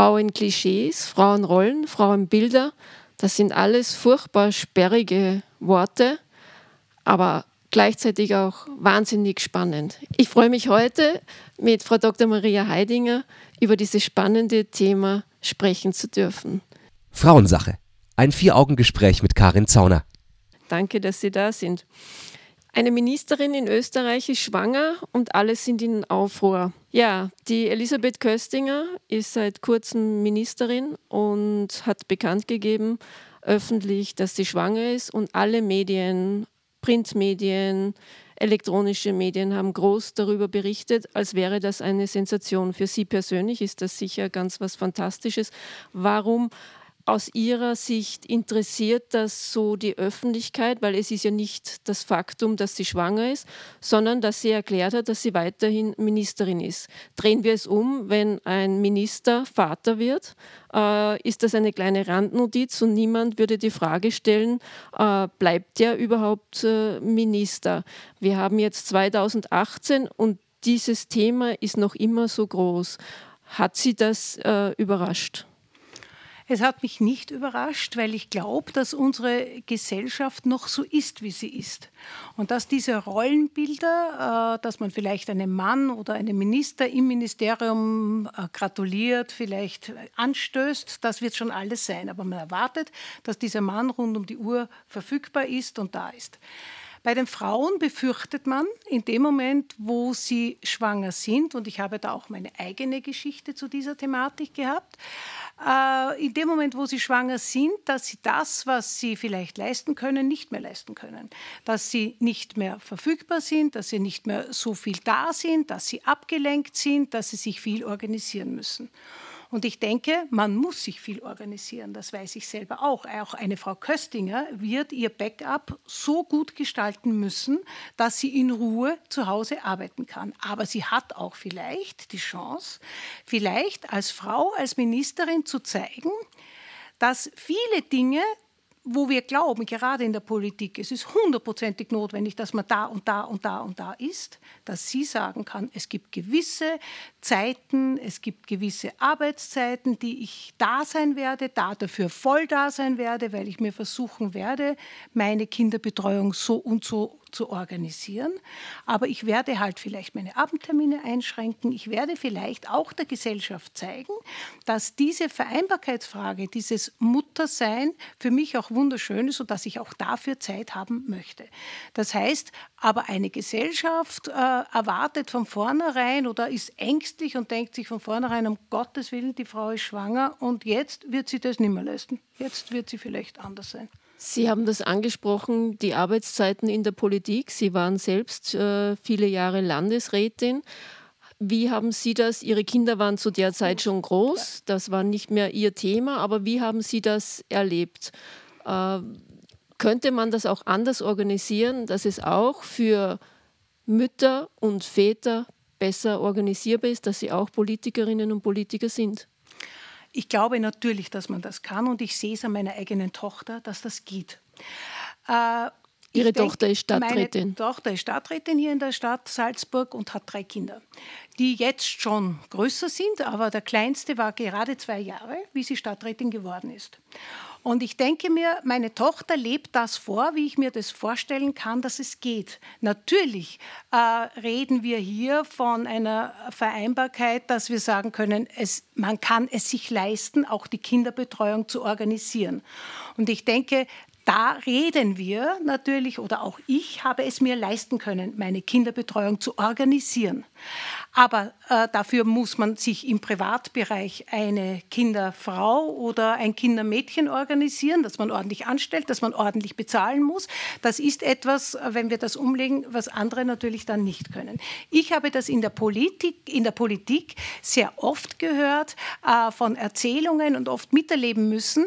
Frauenklischees, Frauenrollen, Frauenbilder. Das sind alles furchtbar sperrige Worte, aber gleichzeitig auch wahnsinnig spannend. Ich freue mich heute mit Frau Dr. Maria Heidinger über dieses spannende Thema sprechen zu dürfen. Frauensache. Ein Vier-Augen-Gespräch mit Karin Zauner. Danke, dass Sie da sind. Eine Ministerin in Österreich ist schwanger und alle sind in Aufruhr. Ja, die Elisabeth Köstinger ist seit kurzem Ministerin und hat bekannt gegeben, öffentlich, dass sie schwanger ist und alle Medien, Printmedien, elektronische Medien haben groß darüber berichtet, als wäre das eine Sensation. Für Sie persönlich ist das sicher ganz was Fantastisches. Warum aus Ihrer Sicht interessiert das so die Öffentlichkeit, weil es ist ja nicht das Faktum, dass sie schwanger ist, sondern dass sie erklärt hat, dass sie weiterhin Ministerin ist. Drehen wir es um, wenn ein Minister Vater wird, äh, ist das eine kleine Randnotiz und niemand würde die Frage stellen, äh, bleibt der überhaupt äh, Minister? Wir haben jetzt 2018 und dieses Thema ist noch immer so groß. Hat Sie das äh, überrascht? Es hat mich nicht überrascht, weil ich glaube, dass unsere Gesellschaft noch so ist, wie sie ist. Und dass diese Rollenbilder, äh, dass man vielleicht einem Mann oder einem Minister im Ministerium äh, gratuliert, vielleicht anstößt, das wird schon alles sein. Aber man erwartet, dass dieser Mann rund um die Uhr verfügbar ist und da ist. Bei den Frauen befürchtet man in dem Moment, wo sie schwanger sind, und ich habe da auch meine eigene Geschichte zu dieser Thematik gehabt, äh, in dem Moment, wo sie schwanger sind, dass sie das, was sie vielleicht leisten können, nicht mehr leisten können. Dass sie nicht mehr verfügbar sind, dass sie nicht mehr so viel da sind, dass sie abgelenkt sind, dass sie sich viel organisieren müssen. Und ich denke, man muss sich viel organisieren, das weiß ich selber auch. Auch eine Frau Köstinger wird ihr Backup so gut gestalten müssen, dass sie in Ruhe zu Hause arbeiten kann. Aber sie hat auch vielleicht die Chance, vielleicht als Frau, als Ministerin zu zeigen, dass viele Dinge wo wir glauben, gerade in der Politik, es ist hundertprozentig notwendig, dass man da und da und da und da ist, dass sie sagen kann, es gibt gewisse Zeiten, es gibt gewisse Arbeitszeiten, die ich da sein werde, da dafür voll da sein werde, weil ich mir versuchen werde, meine Kinderbetreuung so und so zu organisieren. Aber ich werde halt vielleicht meine Abendtermine einschränken. Ich werde vielleicht auch der Gesellschaft zeigen, dass diese Vereinbarkeitsfrage, dieses Muttersein für mich auch wunderschön ist und dass ich auch dafür Zeit haben möchte. Das heißt, aber eine Gesellschaft äh, erwartet von vornherein oder ist ängstlich und denkt sich von vornherein, um Gottes Willen, die Frau ist schwanger und jetzt wird sie das nicht mehr leisten. Jetzt wird sie vielleicht anders sein. Sie haben das angesprochen, die Arbeitszeiten in der Politik. Sie waren selbst äh, viele Jahre Landesrätin. Wie haben Sie das? Ihre Kinder waren zu der Zeit schon groß, das war nicht mehr Ihr Thema, aber wie haben Sie das erlebt? Äh, könnte man das auch anders organisieren, dass es auch für Mütter und Väter besser organisierbar ist, dass sie auch Politikerinnen und Politiker sind? Ich glaube natürlich, dass man das kann und ich sehe es an meiner eigenen Tochter, dass das geht. Äh, Ihre Tochter ist Stadträtin. Meine Tochter ist Stadträtin hier in der Stadt Salzburg und hat drei Kinder, die jetzt schon größer sind, aber der kleinste war gerade zwei Jahre, wie sie Stadträtin geworden ist. Und ich denke mir, meine Tochter lebt das vor, wie ich mir das vorstellen kann, dass es geht. Natürlich äh, reden wir hier von einer Vereinbarkeit, dass wir sagen können, es, man kann es sich leisten, auch die Kinderbetreuung zu organisieren. Und ich denke, da reden wir natürlich, oder auch ich habe es mir leisten können, meine Kinderbetreuung zu organisieren. Aber äh, dafür muss man sich im Privatbereich eine Kinderfrau oder ein Kindermädchen organisieren, das man ordentlich anstellt, das man ordentlich bezahlen muss. Das ist etwas, wenn wir das umlegen, was andere natürlich dann nicht können. Ich habe das in der Politik, in der Politik sehr oft gehört, äh, von Erzählungen und oft miterleben müssen,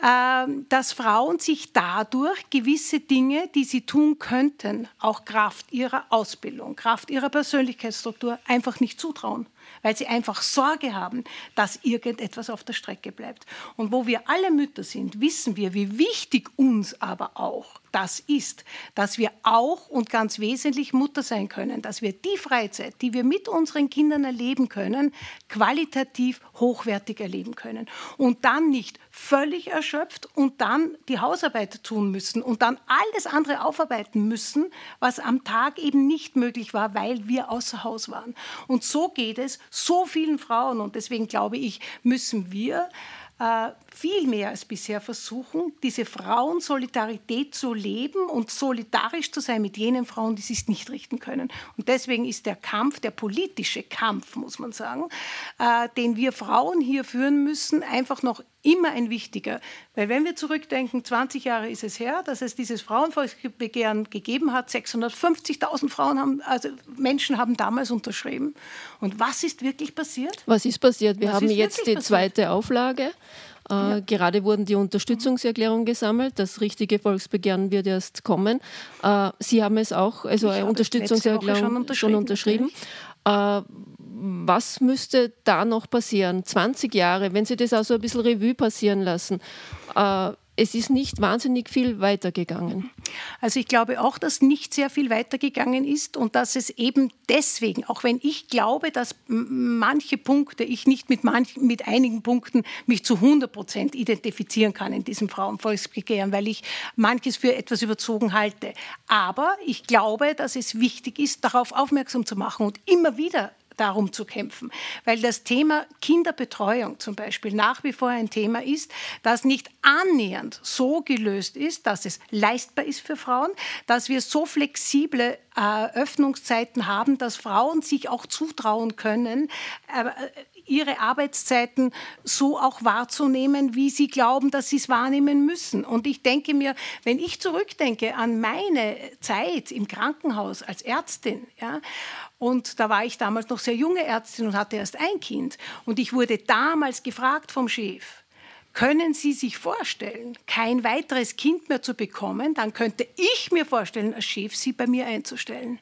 äh, dass Frauen sich dadurch gewisse Dinge, die sie tun könnten, auch Kraft ihrer Ausbildung, Kraft ihrer Persönlichkeitsstruktur, einfach nicht zutrauen, weil sie einfach Sorge haben, dass irgendetwas auf der Strecke bleibt. Und wo wir alle Mütter sind, wissen wir, wie wichtig uns aber auch das ist, dass wir auch und ganz wesentlich Mutter sein können, dass wir die Freizeit, die wir mit unseren Kindern erleben können, qualitativ hochwertig erleben können und dann nicht völlig erschöpft und dann die Hausarbeit tun müssen und dann alles andere aufarbeiten müssen, was am Tag eben nicht möglich war, weil wir außer Haus waren. Und so geht es so vielen Frauen und deswegen glaube ich, müssen wir äh, viel mehr als bisher versuchen, diese Frauensolidarität zu leben und solidarisch zu sein mit jenen Frauen, die sich nicht richten können. Und deswegen ist der Kampf, der politische Kampf, muss man sagen, äh, den wir Frauen hier führen müssen, einfach noch immer ein wichtiger. Weil wenn wir zurückdenken, 20 Jahre ist es her, dass es dieses Frauenvolksbegehren gegeben hat. 650.000 Frauen haben, also Menschen haben damals unterschrieben. Und was ist wirklich passiert? Was ist passiert? Wir was haben jetzt die passiert? zweite Auflage. Äh, ja. Gerade wurden die Unterstützungserklärungen gesammelt. Das richtige Volksbegehren wird erst kommen. Äh, Sie haben es auch, also eine Unterstützungserklärung schon unterschrieben. Schon unterschrieben. Äh, was müsste da noch passieren? 20 Jahre, wenn Sie das auch so ein bisschen Revue passieren lassen. Es ist nicht wahnsinnig viel weitergegangen. Also ich glaube auch, dass nicht sehr viel weitergegangen ist und dass es eben deswegen, auch wenn ich glaube, dass manche Punkte, ich nicht mit, manch, mit einigen Punkten mich zu 100 Prozent identifizieren kann in diesem Frauenvolksbegehren, weil ich manches für etwas überzogen halte. Aber ich glaube, dass es wichtig ist, darauf aufmerksam zu machen und immer wieder darum zu kämpfen. Weil das Thema Kinderbetreuung zum Beispiel nach wie vor ein Thema ist, das nicht annähernd so gelöst ist, dass es leistbar ist für Frauen, dass wir so flexible äh, Öffnungszeiten haben, dass Frauen sich auch zutrauen können, äh, ihre Arbeitszeiten so auch wahrzunehmen, wie sie glauben, dass sie es wahrnehmen müssen. Und ich denke mir, wenn ich zurückdenke an meine Zeit im Krankenhaus als Ärztin, ja, und da war ich damals noch sehr junge Ärztin und hatte erst ein Kind. Und ich wurde damals gefragt vom Chef, können Sie sich vorstellen, kein weiteres Kind mehr zu bekommen? Dann könnte ich mir vorstellen, als Chef Sie bei mir einzustellen.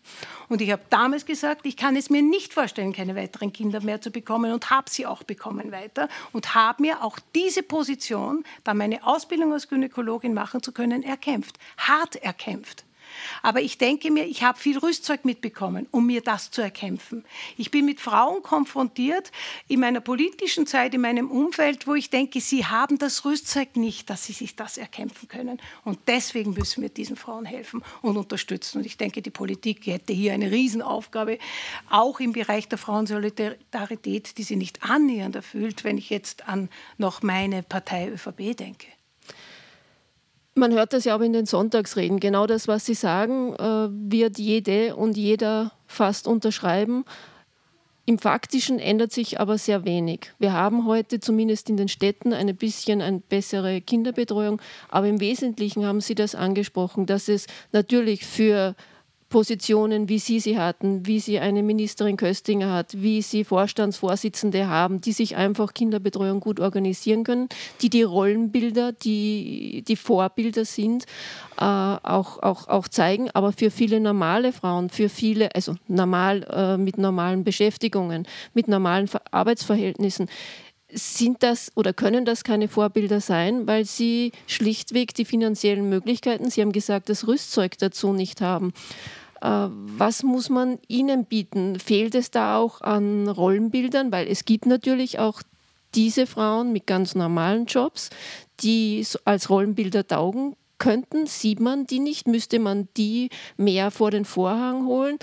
Und ich habe damals gesagt, ich kann es mir nicht vorstellen, keine weiteren Kinder mehr zu bekommen und habe sie auch bekommen weiter und habe mir auch diese Position, da meine Ausbildung als Gynäkologin machen zu können, erkämpft, hart erkämpft. Aber ich denke mir, ich habe viel Rüstzeug mitbekommen, um mir das zu erkämpfen. Ich bin mit Frauen konfrontiert in meiner politischen Zeit, in meinem Umfeld, wo ich denke, sie haben das Rüstzeug nicht, dass sie sich das erkämpfen können. Und deswegen müssen wir diesen Frauen helfen und unterstützen. Und ich denke, die Politik hätte hier eine Riesenaufgabe, auch im Bereich der Frauensolidarität, die sie nicht annähernd erfüllt, wenn ich jetzt an noch meine Partei ÖVP denke. Man hört das ja auch in den Sonntagsreden. Genau das, was Sie sagen, äh, wird jede und jeder fast unterschreiben. Im Faktischen ändert sich aber sehr wenig. Wir haben heute zumindest in den Städten ein bisschen eine bessere Kinderbetreuung, aber im Wesentlichen haben Sie das angesprochen, dass es natürlich für Positionen, wie Sie sie hatten, wie Sie eine Ministerin Köstinger hat, wie Sie Vorstandsvorsitzende haben, die sich einfach Kinderbetreuung gut organisieren können, die die Rollenbilder, die die Vorbilder sind, äh, auch, auch, auch zeigen. Aber für viele normale Frauen, für viele, also normal äh, mit normalen Beschäftigungen, mit normalen Arbeitsverhältnissen, sind das oder können das keine Vorbilder sein, weil sie schlichtweg die finanziellen Möglichkeiten, Sie haben gesagt, das Rüstzeug dazu nicht haben. Äh, was muss man ihnen bieten? Fehlt es da auch an Rollenbildern? Weil es gibt natürlich auch diese Frauen mit ganz normalen Jobs, die als Rollenbilder taugen könnten. Sieht man die nicht? Müsste man die mehr vor den Vorhang holen?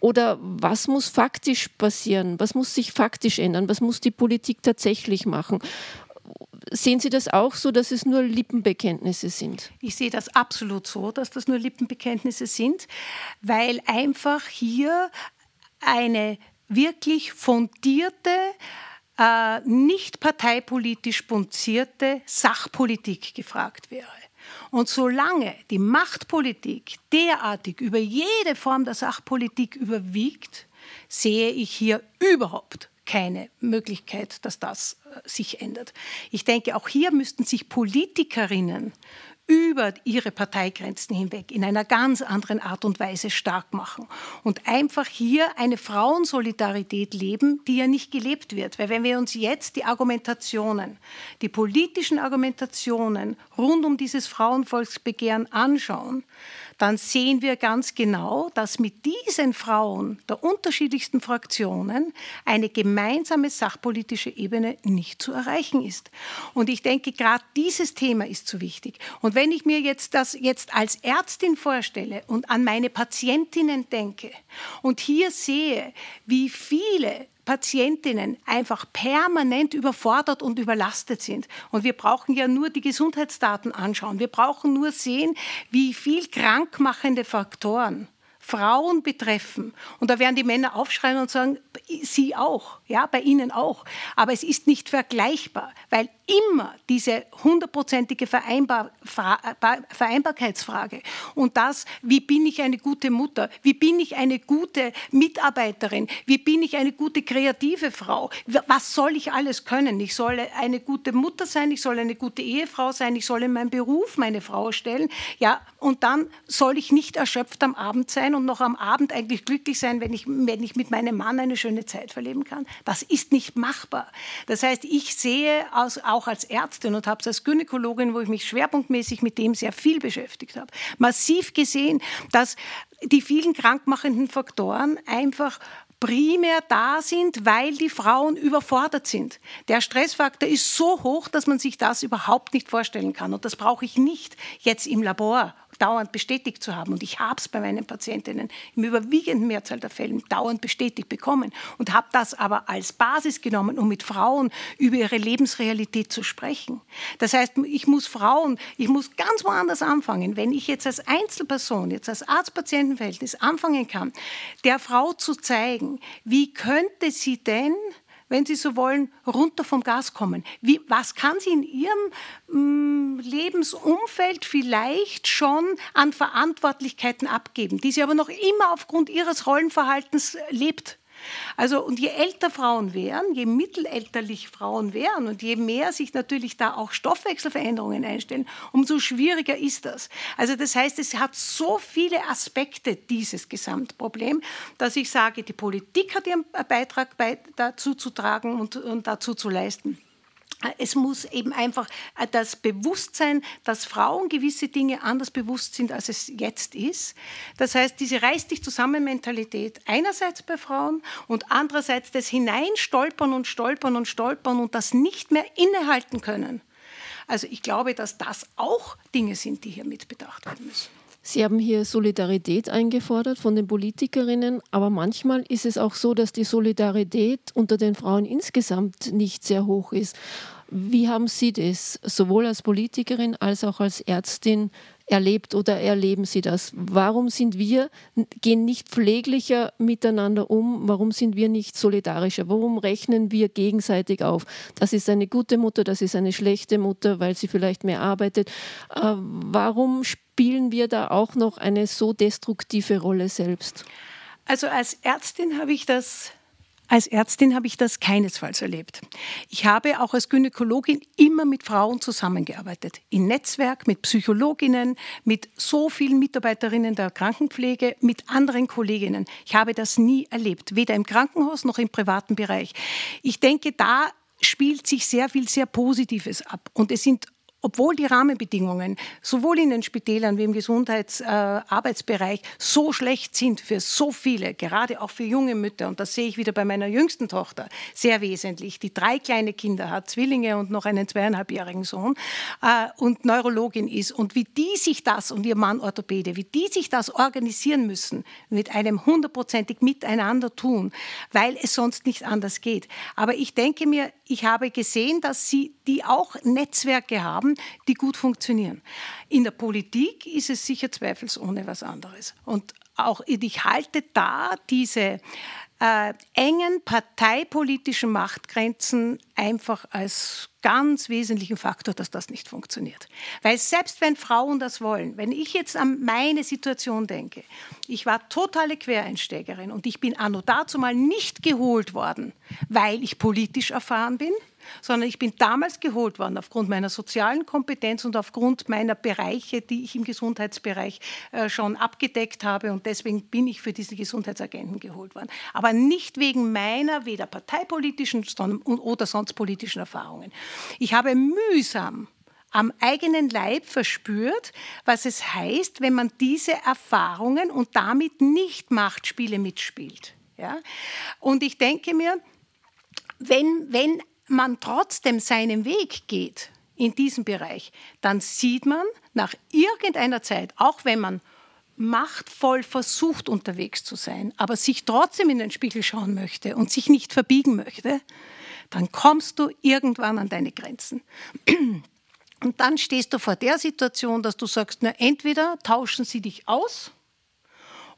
Oder was muss faktisch passieren? Was muss sich faktisch ändern? Was muss die Politik tatsächlich machen? Sehen Sie das auch so, dass es nur Lippenbekenntnisse sind? Ich sehe das absolut so, dass das nur Lippenbekenntnisse sind, weil einfach hier eine wirklich fundierte, äh, nicht parteipolitisch punzierte Sachpolitik gefragt wäre. Und solange die Machtpolitik derartig über jede Form der Sachpolitik überwiegt, sehe ich hier überhaupt keine Möglichkeit, dass das äh, sich ändert. Ich denke, auch hier müssten sich Politikerinnen über ihre Parteigrenzen hinweg in einer ganz anderen Art und Weise stark machen und einfach hier eine Frauensolidarität leben, die ja nicht gelebt wird. Weil wenn wir uns jetzt die Argumentationen, die politischen Argumentationen rund um dieses Frauenvolksbegehren anschauen, dann sehen wir ganz genau, dass mit diesen Frauen der unterschiedlichsten Fraktionen eine gemeinsame sachpolitische Ebene nicht zu erreichen ist. Und ich denke, gerade dieses Thema ist zu wichtig. Und wenn ich mir jetzt das jetzt als Ärztin vorstelle und an meine Patientinnen denke und hier sehe, wie viele Patientinnen einfach permanent überfordert und überlastet sind. Und wir brauchen ja nur die Gesundheitsdaten anschauen. Wir brauchen nur sehen, wie viel krankmachende Faktoren Frauen betreffen. Und da werden die Männer aufschreien und sagen, sie auch, ja, bei ihnen auch. Aber es ist nicht vergleichbar, weil immer diese hundertprozentige Vereinbar Vereinbarkeitsfrage und das, wie bin ich eine gute Mutter, wie bin ich eine gute Mitarbeiterin, wie bin ich eine gute kreative Frau, was soll ich alles können? Ich soll eine gute Mutter sein, ich soll eine gute Ehefrau sein, ich soll in meinem Beruf meine Frau stellen, ja, und dann soll ich nicht erschöpft am Abend sein und noch am Abend eigentlich glücklich sein, wenn ich, wenn ich mit meinem Mann eine schöne Zeit verleben kann. Das ist nicht machbar. Das heißt, ich sehe aus, auch als Ärztin und habe es als Gynäkologin, wo ich mich schwerpunktmäßig mit dem sehr viel beschäftigt habe, massiv gesehen, dass die vielen krankmachenden Faktoren einfach primär da sind, weil die Frauen überfordert sind. Der Stressfaktor ist so hoch, dass man sich das überhaupt nicht vorstellen kann. Und das brauche ich nicht jetzt im Labor dauernd bestätigt zu haben. Und ich habe es bei meinen Patientinnen im überwiegenden Mehrzahl der Fälle dauernd bestätigt bekommen und habe das aber als Basis genommen, um mit Frauen über ihre Lebensrealität zu sprechen. Das heißt, ich muss Frauen, ich muss ganz woanders anfangen. Wenn ich jetzt als Einzelperson, jetzt als Arzt-Patienten-Verhältnis anfangen kann, der Frau zu zeigen, wie könnte sie denn wenn Sie so wollen, runter vom Gas kommen? Wie, was kann sie in ihrem mh, mm, Lebensumfeld vielleicht schon an Verantwortlichkeiten abgeben, die sie aber noch immer aufgrund ihres Rollenverhaltens lebt? Also, und je älter Frauen wären, je mittelalterlich Frauen wären und je mehr sich natürlich da auch Stoffwechselveränderungen einstellen, umso schwieriger ist das. Also, das heißt, es hat so viele Aspekte, dieses Gesamtproblem, dass ich sage, die Politik hat ihren Beitrag bei, dazu zu tragen und, und dazu zu leisten. Es muss eben einfach äh, das Bewusstsein, dass Frauen gewisse Dinge anders bewusst sind, als es jetzt ist. Das heißt, diese Reiß dich zusammen Mentalität einerseits bei Frauen und andererseits das Hineinstolpern und Stolpern und Stolpern und das nicht mehr innehalten können. Also ich glaube, dass das auch Dinge sind, die hier mitbedacht werden müssen. Sie haben hier Solidarität eingefordert von den Politikerinnen, aber manchmal ist es auch so, dass die Solidarität unter den Frauen insgesamt nicht sehr hoch ist. Wie haben Sie das sowohl als Politikerin als auch als Ärztin erlebt oder erleben Sie das? Warum sind wir, gehen nicht pfleglicher miteinander um? Warum sind wir nicht solidarischer? Warum rechnen wir gegenseitig auf? Das ist eine gute Mutter, das ist eine schlechte Mutter, weil sie vielleicht mehr arbeitet. Äh, warum spielen wir da auch noch eine so destruktive Rolle selbst? Also als Ärztin habe ich das als Ärztin habe ich das keinesfalls erlebt. Ich habe auch als Gynäkologin immer mit Frauen zusammengearbeitet. Im Netzwerk, mit Psychologinnen, mit so vielen Mitarbeiterinnen der Krankenpflege, mit anderen Kolleginnen. Ich habe das nie erlebt, weder im Krankenhaus noch im privaten Bereich. Ich denke, da spielt sich sehr viel sehr Positives ab. Und es sind obwohl die Rahmenbedingungen sowohl in den Spitälern wie im Gesundheitsarbeitsbereich äh, so schlecht sind für so viele, gerade auch für junge Mütter, und das sehe ich wieder bei meiner jüngsten Tochter sehr wesentlich, die drei kleine Kinder hat, Zwillinge und noch einen zweieinhalbjährigen Sohn äh, und Neurologin ist und wie die sich das und ihr Mann Orthopäde, wie die sich das organisieren müssen, mit einem hundertprozentig Miteinander tun, weil es sonst nicht anders geht. Aber ich denke mir, ich habe gesehen, dass sie die auch Netzwerke haben, die gut funktionieren. In der Politik ist es sicher zweifelsohne was anderes. Und auch ich halte da diese äh, engen parteipolitischen Machtgrenzen einfach als ganz wesentlichen Faktor, dass das nicht funktioniert. Weil selbst wenn Frauen das wollen, wenn ich jetzt an meine Situation denke, ich war totale Quereinsteigerin und ich bin anno dazu mal nicht geholt worden, weil ich politisch erfahren bin, sondern ich bin damals geholt worden aufgrund meiner sozialen Kompetenz und aufgrund meiner Bereiche, die ich im Gesundheitsbereich äh, schon abgedeckt habe. Und deswegen bin ich für diese Gesundheitsagenten geholt worden. Aber nicht wegen meiner weder parteipolitischen oder sonst politischen Erfahrungen. Ich habe mühsam am eigenen Leib verspürt, was es heißt, wenn man diese Erfahrungen und damit nicht Machtspiele mitspielt. Ja? Und ich denke mir, wenn, wenn man trotzdem seinen Weg geht in diesem Bereich, dann sieht man nach irgendeiner Zeit, auch wenn man machtvoll versucht unterwegs zu sein, aber sich trotzdem in den Spiegel schauen möchte und sich nicht verbiegen möchte, dann kommst du irgendwann an deine Grenzen. Und dann stehst du vor der Situation, dass du sagst, na, entweder tauschen sie dich aus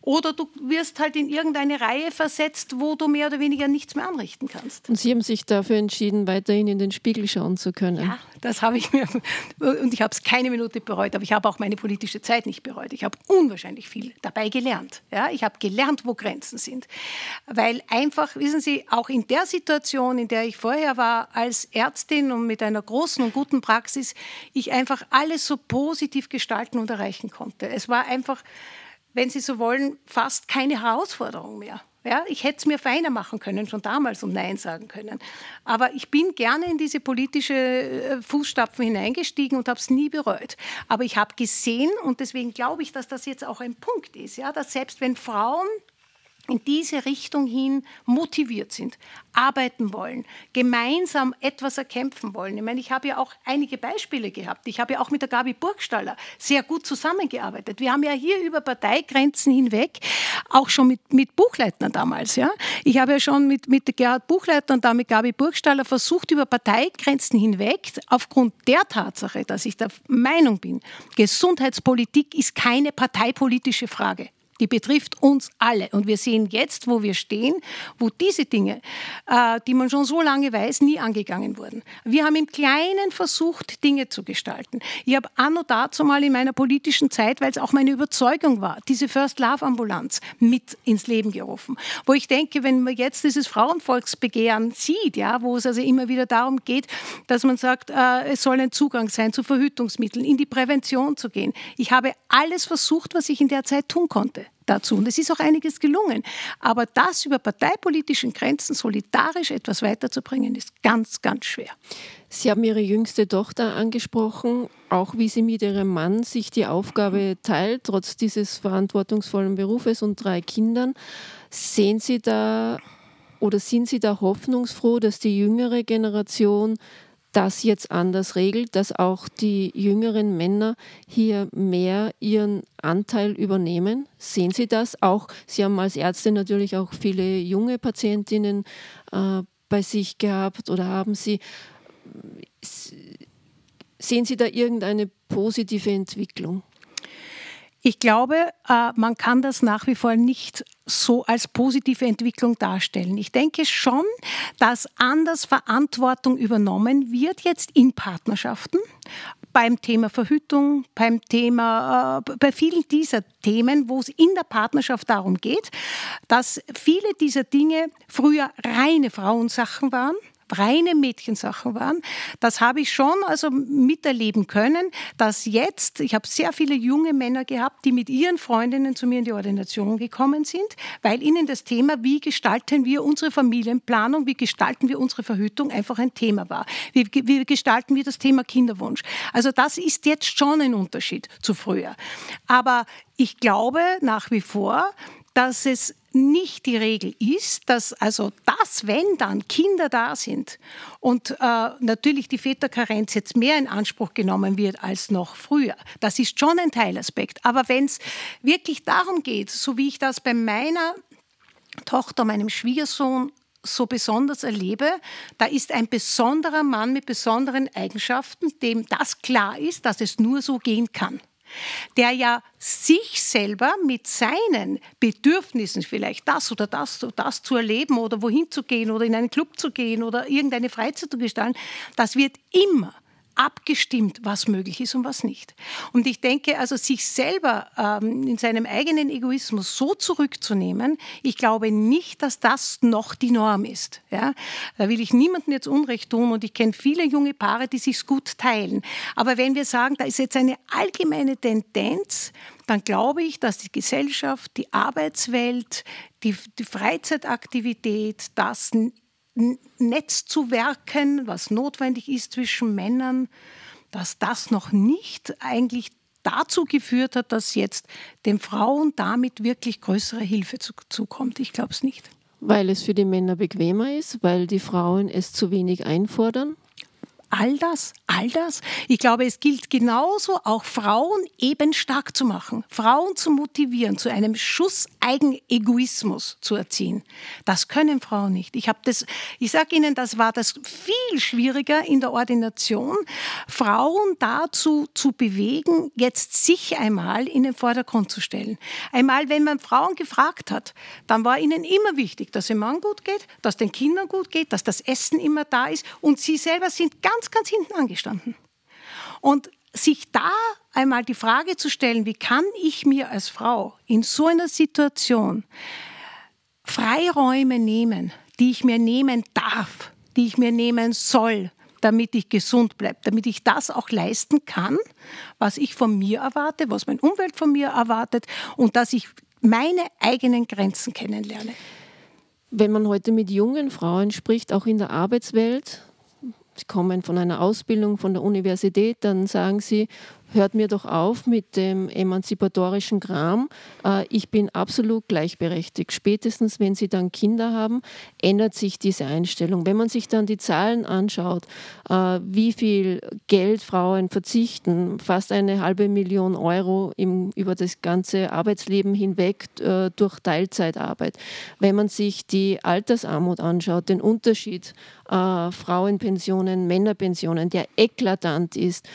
oder du wirst halt in irgendeine Reihe versetzt, wo du mehr oder weniger nichts mehr anrichten kannst. Und Sie haben sich dafür entschieden, weiterhin in den Spiegel schauen zu können. Ja, das habe ich mir, und ich habe es keine Minute bereut, aber ich habe auch meine politische Zeit nicht bereut. Ich habe unwahrscheinlich viel dabei gelernt. Ja, ich habe gelernt, wo Grenzen sind. Weil einfach, wissen Sie, auch in der Situation, in der ich vorher war, als Ärztin und mit einer großen und guten Praxis, ich einfach alles so positiv gestalten und erreichen konnte. Es war einfach wenn Sie so wollen, fast keine Herausforderung mehr. Ja, ich hätte es mir feiner machen können, schon damals und Nein sagen können. Aber ich bin gerne in diese politische äh, Fußstapfen hineingestiegen und habe es nie bereut. Aber ich habe gesehen, und deswegen glaube ich, dass das jetzt auch ein Punkt ist, ja, dass selbst wenn Frauen in diese Richtung hin motiviert sind, arbeiten wollen, gemeinsam etwas erkämpfen wollen. Ich meine, ich habe ja auch einige Beispiele gehabt. Ich habe ja auch mit der Gabi Burgstaller sehr gut zusammengearbeitet. Wir haben ja hier über Parteigrenzen hinweg, auch schon mit, mit Buchleitner damals, ja. Ich habe ja schon mit, mit Gerhard Buchleitner und damit Gabi Burgstaller versucht, über Parteigrenzen hinweg, aufgrund der Tatsache, dass ich der Meinung bin, Gesundheitspolitik ist keine parteipolitische Frage. Die betrifft uns alle. Und wir sehen jetzt, wo wir stehen, wo diese Dinge, äh, die man schon so lange weiß, nie angegangen wurden. Wir haben im Kleinen versucht, Dinge zu gestalten. Ich habe anno dazu mal in meiner politischen Zeit, weil es auch meine Überzeugung war, diese First Love Ambulanz mit ins Leben gerufen. Wo ich denke, wenn man jetzt dieses Frauenvolksbegehren sieht, ja, wo es also immer wieder darum geht, dass man sagt, äh, es soll ein Zugang sein zu Verhütungsmitteln, in die Prävention zu gehen. Ich habe alles versucht, was ich in der Zeit tun konnte dazu. Und es ist auch einiges gelungen. Aber das über parteipolitischen Grenzen solidarisch etwas weiterzubringen, ist ganz, ganz schwer. Sie haben Ihre jüngste Tochter angesprochen, auch wie sie mit ihrem Mann sich die Aufgabe teilt, trotz dieses verantwortungsvollen Berufes und drei Kindern. Sehen Sie da oder sind Sie da hoffnungsfroh, dass die jüngere Generation das jetzt anders regelt, dass auch die jüngeren Männer hier mehr ihren Anteil übernehmen? Sehen Sie das auch? Sie haben als Ärzte natürlich auch viele junge Patientinnen äh, bei sich gehabt oder haben Sie, sehen Sie da irgendeine positive Entwicklung? Ich glaube, äh, man kann das nach wie vor nicht so als positive Entwicklung darstellen. Ich denke schon, dass anders Verantwortung übernommen wird jetzt in Partnerschaften beim Thema Verhütung, beim Thema, äh, bei vielen dieser Themen, wo es in der Partnerschaft darum geht, dass viele dieser Dinge früher reine Frauensachen waren reine Mädchensachen waren. Das habe ich schon also miterleben können, dass jetzt, ich habe sehr viele junge Männer gehabt, die mit ihren Freundinnen zu mir in die Ordination gekommen sind, weil ihnen das Thema, wie gestalten wir unsere Familienplanung, wie gestalten wir unsere Verhütung, einfach ein Thema war. Wie, wie gestalten wir das Thema Kinderwunsch? Also das ist jetzt schon ein Unterschied zu früher. Aber ich glaube nach wie vor, dass es nicht die Regel ist, dass also das, wenn dann Kinder da sind und äh, natürlich die Väterkarenz jetzt mehr in Anspruch genommen wird als noch früher, das ist schon ein Teilaspekt. Aber wenn es wirklich darum geht, so wie ich das bei meiner Tochter, meinem Schwiegersohn so besonders erlebe, da ist ein besonderer Mann mit besonderen Eigenschaften, dem das klar ist, dass es nur so gehen kann. Der ja sich selber mit seinen Bedürfnissen, vielleicht das oder das oder das zu erleben oder wohin zu gehen oder in einen Club zu gehen oder irgendeine Freizeit zu gestalten, das wird immer abgestimmt, was möglich ist und was nicht. Und ich denke, also sich selber ähm, in seinem eigenen Egoismus so zurückzunehmen, ich glaube nicht, dass das noch die Norm ist. Ja? Da will ich niemandem jetzt Unrecht tun und ich kenne viele junge Paare, die sich gut teilen. Aber wenn wir sagen, da ist jetzt eine allgemeine Tendenz, dann glaube ich, dass die Gesellschaft, die Arbeitswelt, die, die Freizeitaktivität, das Netz zu werken, was notwendig ist zwischen Männern, dass das noch nicht eigentlich dazu geführt hat, dass jetzt den Frauen damit wirklich größere Hilfe zukommt. Ich glaube es nicht. Weil es für die Männer bequemer ist, weil die Frauen es zu wenig einfordern? All das, all das. Ich glaube, es gilt genauso auch Frauen eben stark zu machen, Frauen zu motivieren, zu einem Schuss Eigenegoismus zu erziehen. Das können Frauen nicht. Ich habe das, ich sage Ihnen, das war das viel schwieriger in der Ordination, Frauen dazu zu bewegen, jetzt sich einmal in den Vordergrund zu stellen. Einmal, wenn man Frauen gefragt hat, dann war ihnen immer wichtig, dass dem Mann gut geht, dass den Kindern gut geht, dass das Essen immer da ist und sie selber sind ganz ganz, ganz hinten angestanden. Und sich da einmal die Frage zu stellen, wie kann ich mir als Frau in so einer Situation Freiräume nehmen, die ich mir nehmen darf, die ich mir nehmen soll, damit ich gesund bleibe, damit ich das auch leisten kann, was ich von mir erwarte, was meine Umwelt von mir erwartet und dass ich meine eigenen Grenzen kennenlerne. Wenn man heute mit jungen Frauen spricht, auch in der Arbeitswelt, Sie kommen von einer Ausbildung von der Universität, dann sagen sie, hört mir doch auf mit dem emanzipatorischen Kram. Äh, ich bin absolut gleichberechtigt. Spätestens, wenn sie dann Kinder haben, ändert sich diese Einstellung. Wenn man sich dann die Zahlen anschaut, äh, wie viel Geld Frauen verzichten, fast eine halbe Million Euro im, über das ganze Arbeitsleben hinweg äh, durch Teilzeitarbeit. Wenn man sich die Altersarmut anschaut, den Unterschied Frauenpensionen, Männerpensionen, der eklatant ist,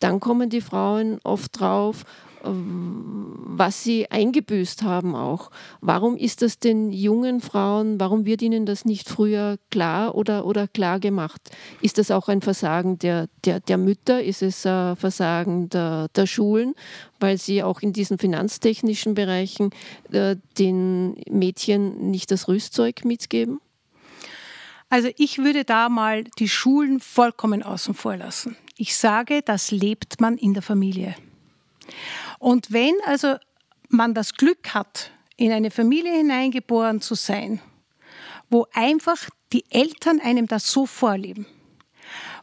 dann kommen die Frauen oft drauf, ähm, was sie eingebüßt haben auch. Warum ist das den jungen Frauen, warum wird ihnen das nicht früher klar oder, oder klar gemacht? Ist das auch ein Versagen der, der, der Mütter? Ist es ein Versagen der, der Schulen, weil sie auch in diesen finanztechnischen Bereichen äh, den Mädchen nicht das Rüstzeug mitgeben? Also ich würde da mal die Schulen vollkommen außen vor lassen. Ich sage, das lebt man in der Familie. Und wenn also man das Glück hat, in eine Familie hineingeboren zu sein, wo einfach die Eltern einem das so vorleben,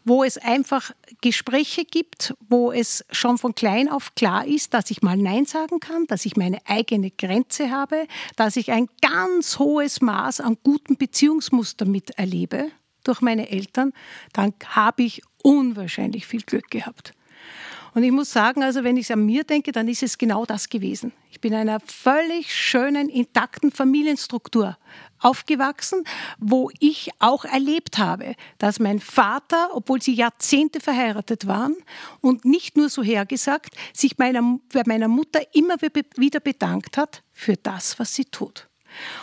wo es einfach Gespräche gibt, wo es schon von klein auf klar ist, dass ich mal Nein sagen kann, dass ich meine eigene Grenze habe, dass ich ein ganz hohes Maß an guten Beziehungsmuster miterlebe durch meine Eltern, dann habe ich unwahrscheinlich viel Glück gehabt. Und ich muss sagen, also wenn ich an mir denke, dann ist es genau das gewesen. Ich bin in einer völlig schönen, intakten Familienstruktur aufgewachsen, wo ich auch erlebt habe, dass mein Vater, obwohl sie Jahrzehnte verheiratet waren und nicht nur so hergesagt, sich meiner, bei meiner Mutter immer wieder bedankt hat für das, was sie tut.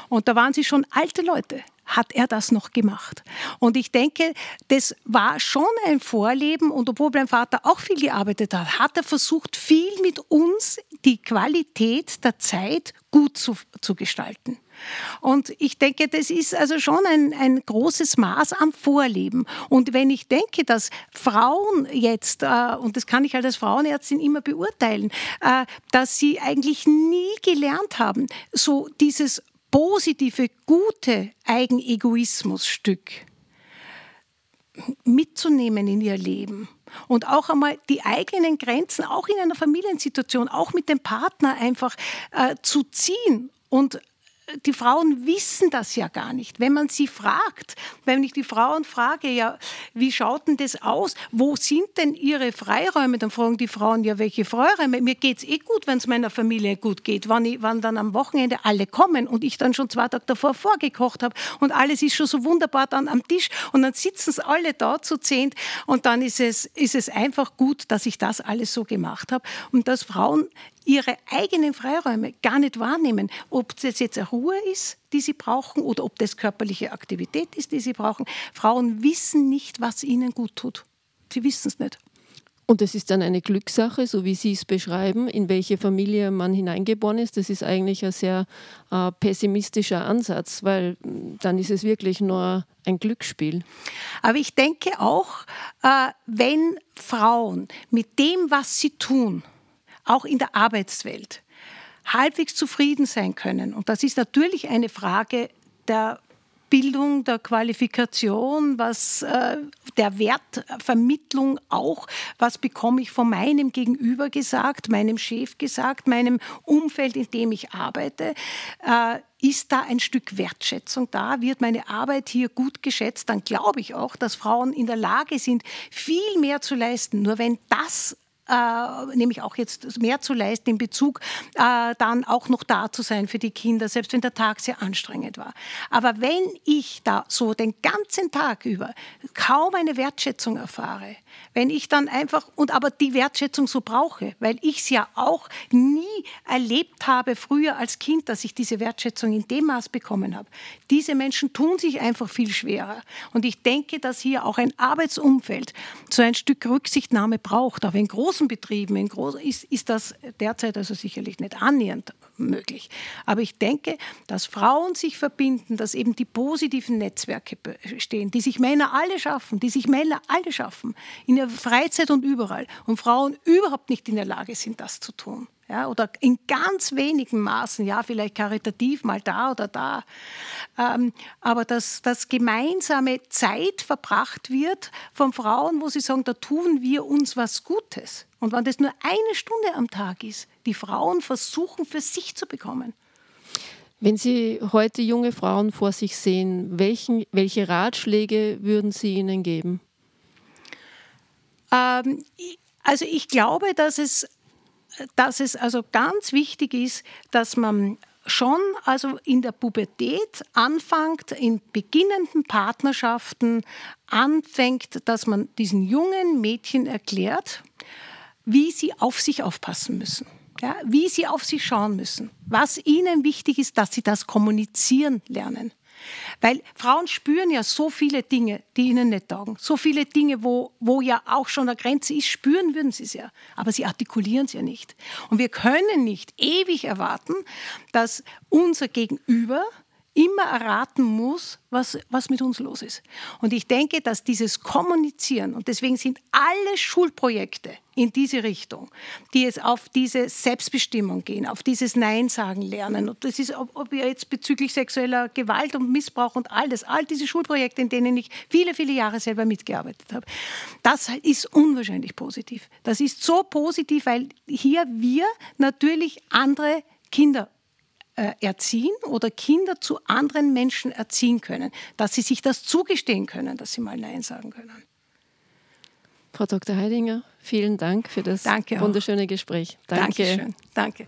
Und da waren sie schon alte Leute hat er das noch gemacht. Und ich denke, das war schon ein Vorleben und obwohl mein Vater auch viel gearbeitet hat, hat er versucht, viel mit uns die Qualität der Zeit gut zu, zu gestalten. Und ich denke, das ist also schon ein, ein großes Maß am Vorleben. Und wenn ich denke, dass Frauen jetzt, äh, und das kann ich halt als Frauenärztin immer beurteilen, äh, dass sie eigentlich nie gelernt haben, so dieses positive, gute Eigenegoismusstück mitzunehmen in ihr Leben und auch einmal die eigenen Grenzen, auch in einer Familiensituation, auch mit dem Partner einfach äh, zu ziehen und die Frauen wissen das ja gar nicht. Wenn man sie fragt, wenn ich die Frauen frage, ja, wie schaut denn das aus? Wo sind denn ihre Freiräume? Dann fragen die Frauen, ja, welche Freiräume? Mir geht es eh gut, wenn es meiner Familie gut geht. Wann, ich, wann dann am Wochenende alle kommen und ich dann schon zwei Tage davor vorgekocht habe und alles ist schon so wunderbar dann am Tisch und dann sitzen es alle da zu zehnt und dann ist es, ist es einfach gut, dass ich das alles so gemacht habe und dass Frauen ihre eigenen Freiräume gar nicht wahrnehmen, ob das jetzt eine Ruhe ist, die sie brauchen, oder ob das körperliche Aktivität ist, die sie brauchen. Frauen wissen nicht, was ihnen gut tut. Sie wissen es nicht. Und es ist dann eine Glückssache, so wie Sie es beschreiben, in welche Familie man hineingeboren ist. Das ist eigentlich ein sehr äh, pessimistischer Ansatz, weil mm, dann ist es wirklich nur ein Glücksspiel. Aber ich denke auch, äh, wenn Frauen mit dem, was sie tun, auch in der Arbeitswelt halbwegs zufrieden sein können. Und das ist natürlich eine Frage der Bildung, der Qualifikation, was äh, der Wertvermittlung auch, was bekomme ich von meinem Gegenüber gesagt, meinem Chef gesagt, meinem Umfeld, in dem ich arbeite. Äh, ist da ein Stück Wertschätzung da? Wird meine Arbeit hier gut geschätzt? Dann glaube ich auch, dass Frauen in der Lage sind, viel mehr zu leisten. Nur wenn das äh, nämlich auch jetzt mehr zu leisten in Bezug, äh, dann auch noch da zu sein für die Kinder, selbst wenn der Tag sehr anstrengend war. Aber wenn ich da so den ganzen Tag über kaum eine Wertschätzung erfahre, wenn ich dann einfach und aber die Wertschätzung so brauche, weil ich es ja auch nie erlebt habe früher als Kind, dass ich diese Wertschätzung in dem Maß bekommen habe. Diese Menschen tun sich einfach viel schwerer. Und ich denke, dass hier auch ein Arbeitsumfeld so ein Stück Rücksichtnahme braucht, auch in großen Betrieben, in groß, ist, ist das derzeit also sicherlich nicht annähernd möglich. Aber ich denke, dass Frauen sich verbinden, dass eben die positiven Netzwerke bestehen, die sich Männer alle schaffen, die sich Männer alle schaffen, in der Freizeit und überall. Und Frauen überhaupt nicht in der Lage sind, das zu tun. Ja, oder in ganz wenigen Maßen, ja, vielleicht karitativ mal da oder da. Ähm, aber dass, dass gemeinsame Zeit verbracht wird von Frauen, wo sie sagen, da tun wir uns was Gutes. Und wenn das nur eine Stunde am Tag ist, die Frauen versuchen für sich zu bekommen. Wenn Sie heute junge Frauen vor sich sehen, welchen, welche Ratschläge würden Sie ihnen geben? Ähm, also ich glaube, dass es, dass es also ganz wichtig ist, dass man schon also in der Pubertät anfängt, in beginnenden Partnerschaften anfängt, dass man diesen jungen Mädchen erklärt, wie sie auf sich aufpassen müssen, ja, wie sie auf sich schauen müssen, was ihnen wichtig ist, dass sie das kommunizieren lernen. Weil Frauen spüren ja so viele Dinge, die ihnen nicht taugen. So viele Dinge, wo, wo ja auch schon eine Grenze ist, spüren würden sie es ja. Aber sie artikulieren es ja nicht. Und wir können nicht ewig erwarten, dass unser Gegenüber immer erraten muss, was, was mit uns los ist. Und ich denke, dass dieses Kommunizieren, und deswegen sind alle Schulprojekte in diese Richtung, die jetzt auf diese Selbstbestimmung gehen, auf dieses Nein sagen lernen, und das ist, ob, ob wir jetzt bezüglich sexueller Gewalt und Missbrauch und all das, all diese Schulprojekte, in denen ich viele, viele Jahre selber mitgearbeitet habe, das ist unwahrscheinlich positiv. Das ist so positiv, weil hier wir natürlich andere Kinder erziehen oder Kinder zu anderen Menschen erziehen können, dass sie sich das zugestehen können, dass sie mal Nein sagen können. Frau Dr. Heidinger, vielen Dank für das Danke wunderschöne Gespräch. Danke. Dankeschön. Danke.